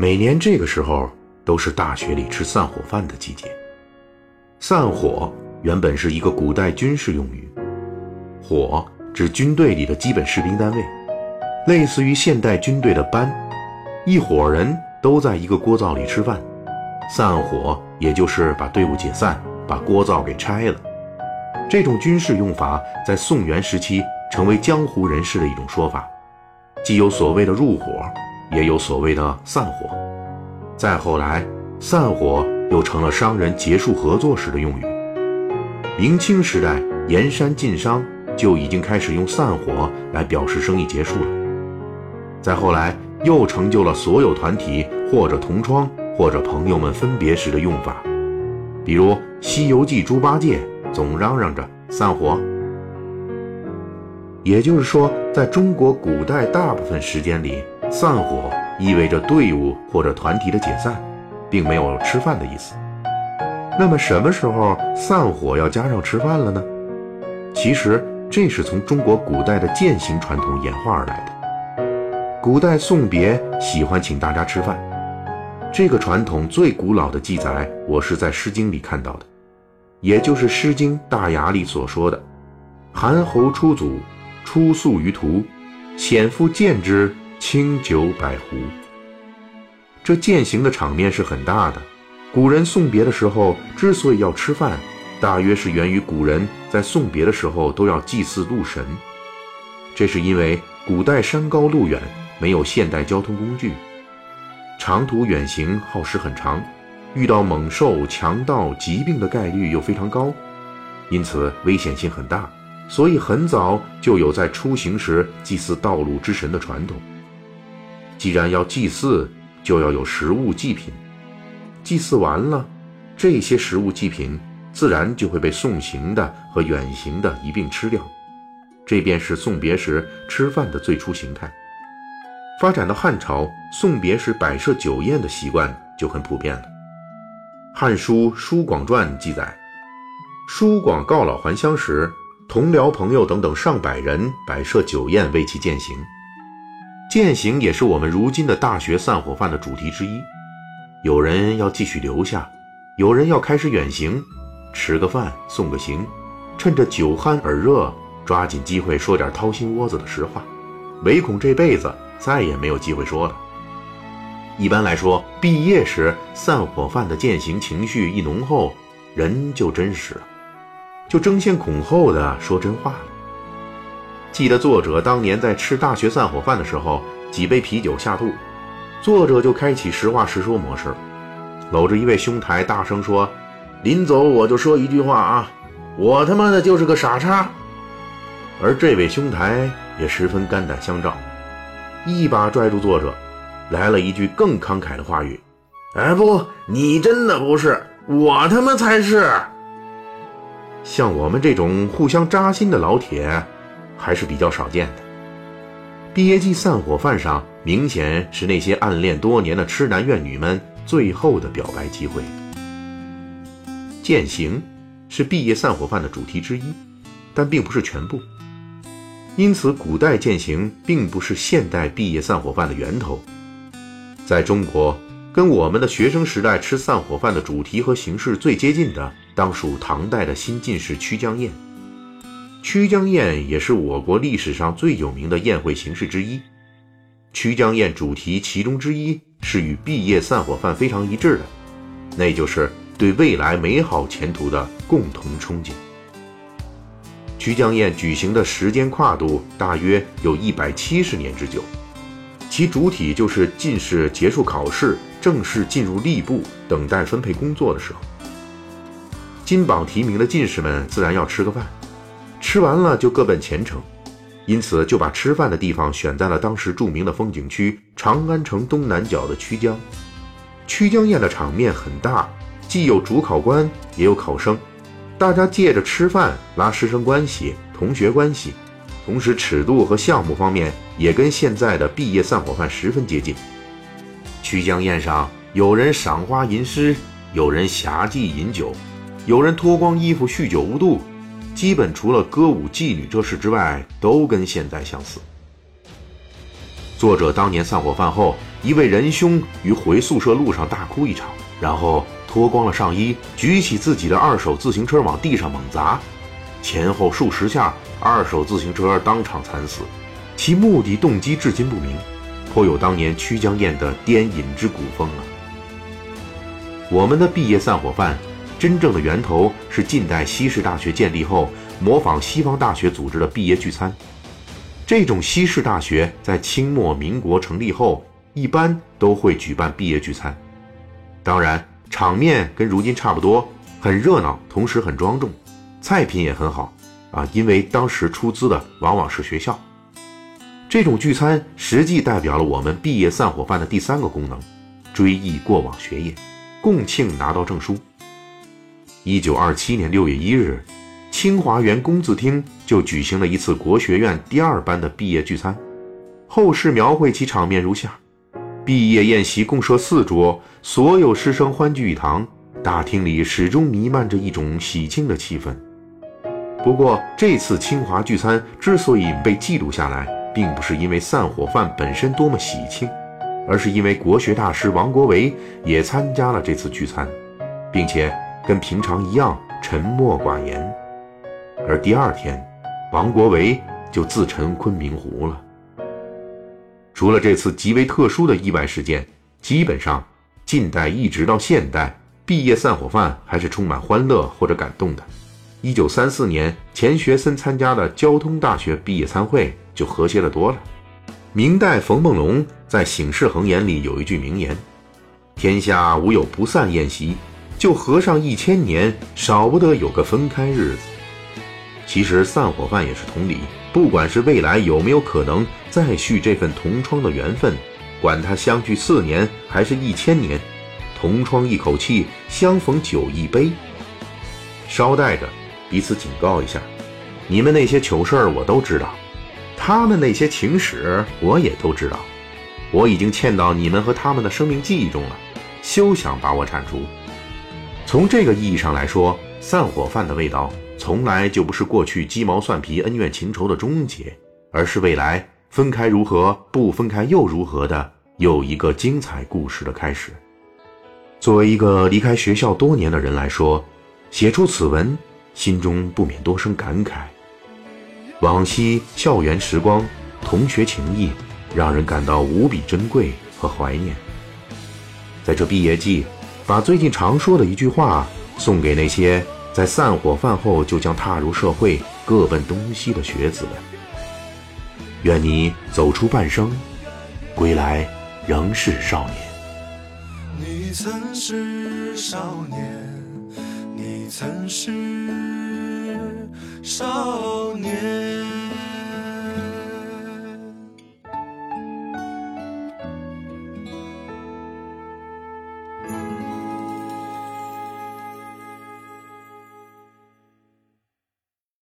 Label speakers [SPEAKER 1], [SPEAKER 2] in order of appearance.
[SPEAKER 1] 每年这个时候都是大学里吃散伙饭的季节。散伙原本是一个古代军事用语，伙指军队里的基本士兵单位，类似于现代军队的班，一伙人都在一个锅灶里吃饭。散伙也就是把队伍解散，把锅灶给拆了。这种军事用法在宋元时期成为江湖人士的一种说法，既有所谓的入伙，也有所谓的散伙。再后来，散伙又成了商人结束合作时的用语。明清时代，盐山晋商就已经开始用散伙来表示生意结束了。再后来，又成就了所有团体或者同窗或者朋友们分别时的用法，比如《西游记》猪八戒。总嚷嚷着散伙，也就是说，在中国古代大部分时间里，散伙意味着队伍或者团体的解散，并没有吃饭的意思。那么，什么时候散伙要加上吃饭了呢？其实，这是从中国古代的践行传统演化而来的。古代送别喜欢请大家吃饭，这个传统最古老的记载，我是在《诗经》里看到的。也就是《诗经·大雅》里所说的：“韩侯出祖，出宿于途，显夫见之，清酒百壶。”这践行的场面是很大的。古人送别的时候之所以要吃饭，大约是源于古人在送别的时候都要祭祀鹿神。这是因为古代山高路远，没有现代交通工具，长途远行耗时很长。遇到猛兽、强盗、疾病的概率又非常高，因此危险性很大，所以很早就有在出行时祭祀道路之神的传统。既然要祭祀，就要有食物祭品，祭祀完了，这些食物祭品自然就会被送行的和远行的一并吃掉，这便是送别时吃饭的最初形态。发展到汉朝，送别时摆设酒宴的习惯就很普遍了。《汉书·叔广传》记载，叔广告老还乡时，同僚朋友等等上百人摆设酒宴为其饯行。践行也是我们如今的大学散伙饭的主题之一。有人要继续留下，有人要开始远行，吃个饭送个行，趁着酒酣耳热，抓紧机会说点掏心窝子的实话，唯恐这辈子再也没有机会说了。一般来说，毕业时散伙饭的践行情绪一浓厚，人就真实了，就争先恐后的说真话了。记得作者当年在吃大学散伙饭的时候，几杯啤酒下肚，作者就开启实话实说模式，搂着一位兄台大声说：“临走我就说一句话啊，我他妈的就是个傻叉。”而这位兄台也十分肝胆相照，一把拽住作者。来了一句更慷慨的话语：“哎不，你真的不是，我他妈才是。”像我们这种互相扎心的老铁，还是比较少见的。毕业季散伙饭上，明显是那些暗恋多年的痴男怨女们最后的表白机会。践行是毕业散伙饭的主题之一，但并不是全部。因此，古代践行并不是现代毕业散伙饭的源头。在中国，跟我们的学生时代吃散伙饭的主题和形式最接近的，当属唐代的新进士曲江宴。曲江宴也是我国历史上最有名的宴会形式之一。曲江宴主题其中之一是与毕业散伙饭非常一致的，那就是对未来美好前途的共同憧憬。曲江宴举行的时间跨度大约有一百七十年之久。其主体就是进士结束考试，正式进入吏部，等待分配工作的时候。金榜题名的进士们自然要吃个饭，吃完了就各奔前程，因此就把吃饭的地方选在了当时著名的风景区长安城东南角的曲江。曲江宴的场面很大，既有主考官，也有考生，大家借着吃饭拉师生关系、同学关系。同时，尺度和项目方面也跟现在的毕业散伙饭十分接近。曲江宴上，有人赏花吟诗，有人侠妓饮酒，有人脱光衣服酗酒无度，基本除了歌舞妓女这事之外，都跟现在相似。作者当年散伙饭后，一位仁兄于回宿舍路上大哭一场，然后脱光了上衣，举起自己的二手自行车往地上猛砸，前后数十下，二手自行车当场惨死，其目的动机至今不明，颇有当年曲江宴的颠隐之古风啊。我们的毕业散伙饭，真正的源头是近代西式大学建立后，模仿西方大学组织的毕业聚餐。这种西式大学在清末民国成立后，一般都会举办毕业聚餐。当然，场面跟如今差不多，很热闹，同时很庄重，菜品也很好啊。因为当时出资的往往是学校。这种聚餐实际代表了我们毕业散伙饭的第三个功能：追忆过往学业，共庆拿到证书。一九二七年六月一日。清华园工字厅就举行了一次国学院第二班的毕业聚餐，后世描绘其场面如下：毕业宴席共设四桌，所有师生欢聚一堂，大厅里始终弥漫着一种喜庆的气氛。不过，这次清华聚餐之所以被记录下来，并不是因为散伙饭本身多么喜庆，而是因为国学大师王国维也参加了这次聚餐，并且跟平常一样沉默寡言。而第二天，王国维就自沉昆明湖了。除了这次极为特殊的意外事件，基本上近代一直到现代，毕业散伙饭还是充满欢乐或者感动的。一九三四年，钱学森参加的交通大学毕业参会就和谐的多了。明代冯梦龙在《醒世恒言》里有一句名言：“天下无有不散宴席，就和上一千年，少不得有个分开日子。”其实散伙饭也是同理，不管是未来有没有可能再续这份同窗的缘分，管他相聚四年还是一千年，同窗一口气，相逢酒一杯。捎带着彼此警告一下，你们那些糗事儿我都知道，他们那些情史我也都知道，我已经嵌到你们和他们的生命记忆中了，休想把我铲除。从这个意义上来说，散伙饭的味道。从来就不是过去鸡毛蒜皮、恩怨情仇的终结，而是未来分开如何，不分开又如何的又一个精彩故事的开始。作为一个离开学校多年的人来说，写出此文，心中不免多生感慨。往昔校园时光、同学情谊，让人感到无比珍贵和怀念。在这毕业季，把最近常说的一句话送给那些。在散伙饭后就将踏入社会、各奔东西的学子们，愿你走出半生，归来仍是少年。
[SPEAKER 2] 你曾是少年，你曾是少年。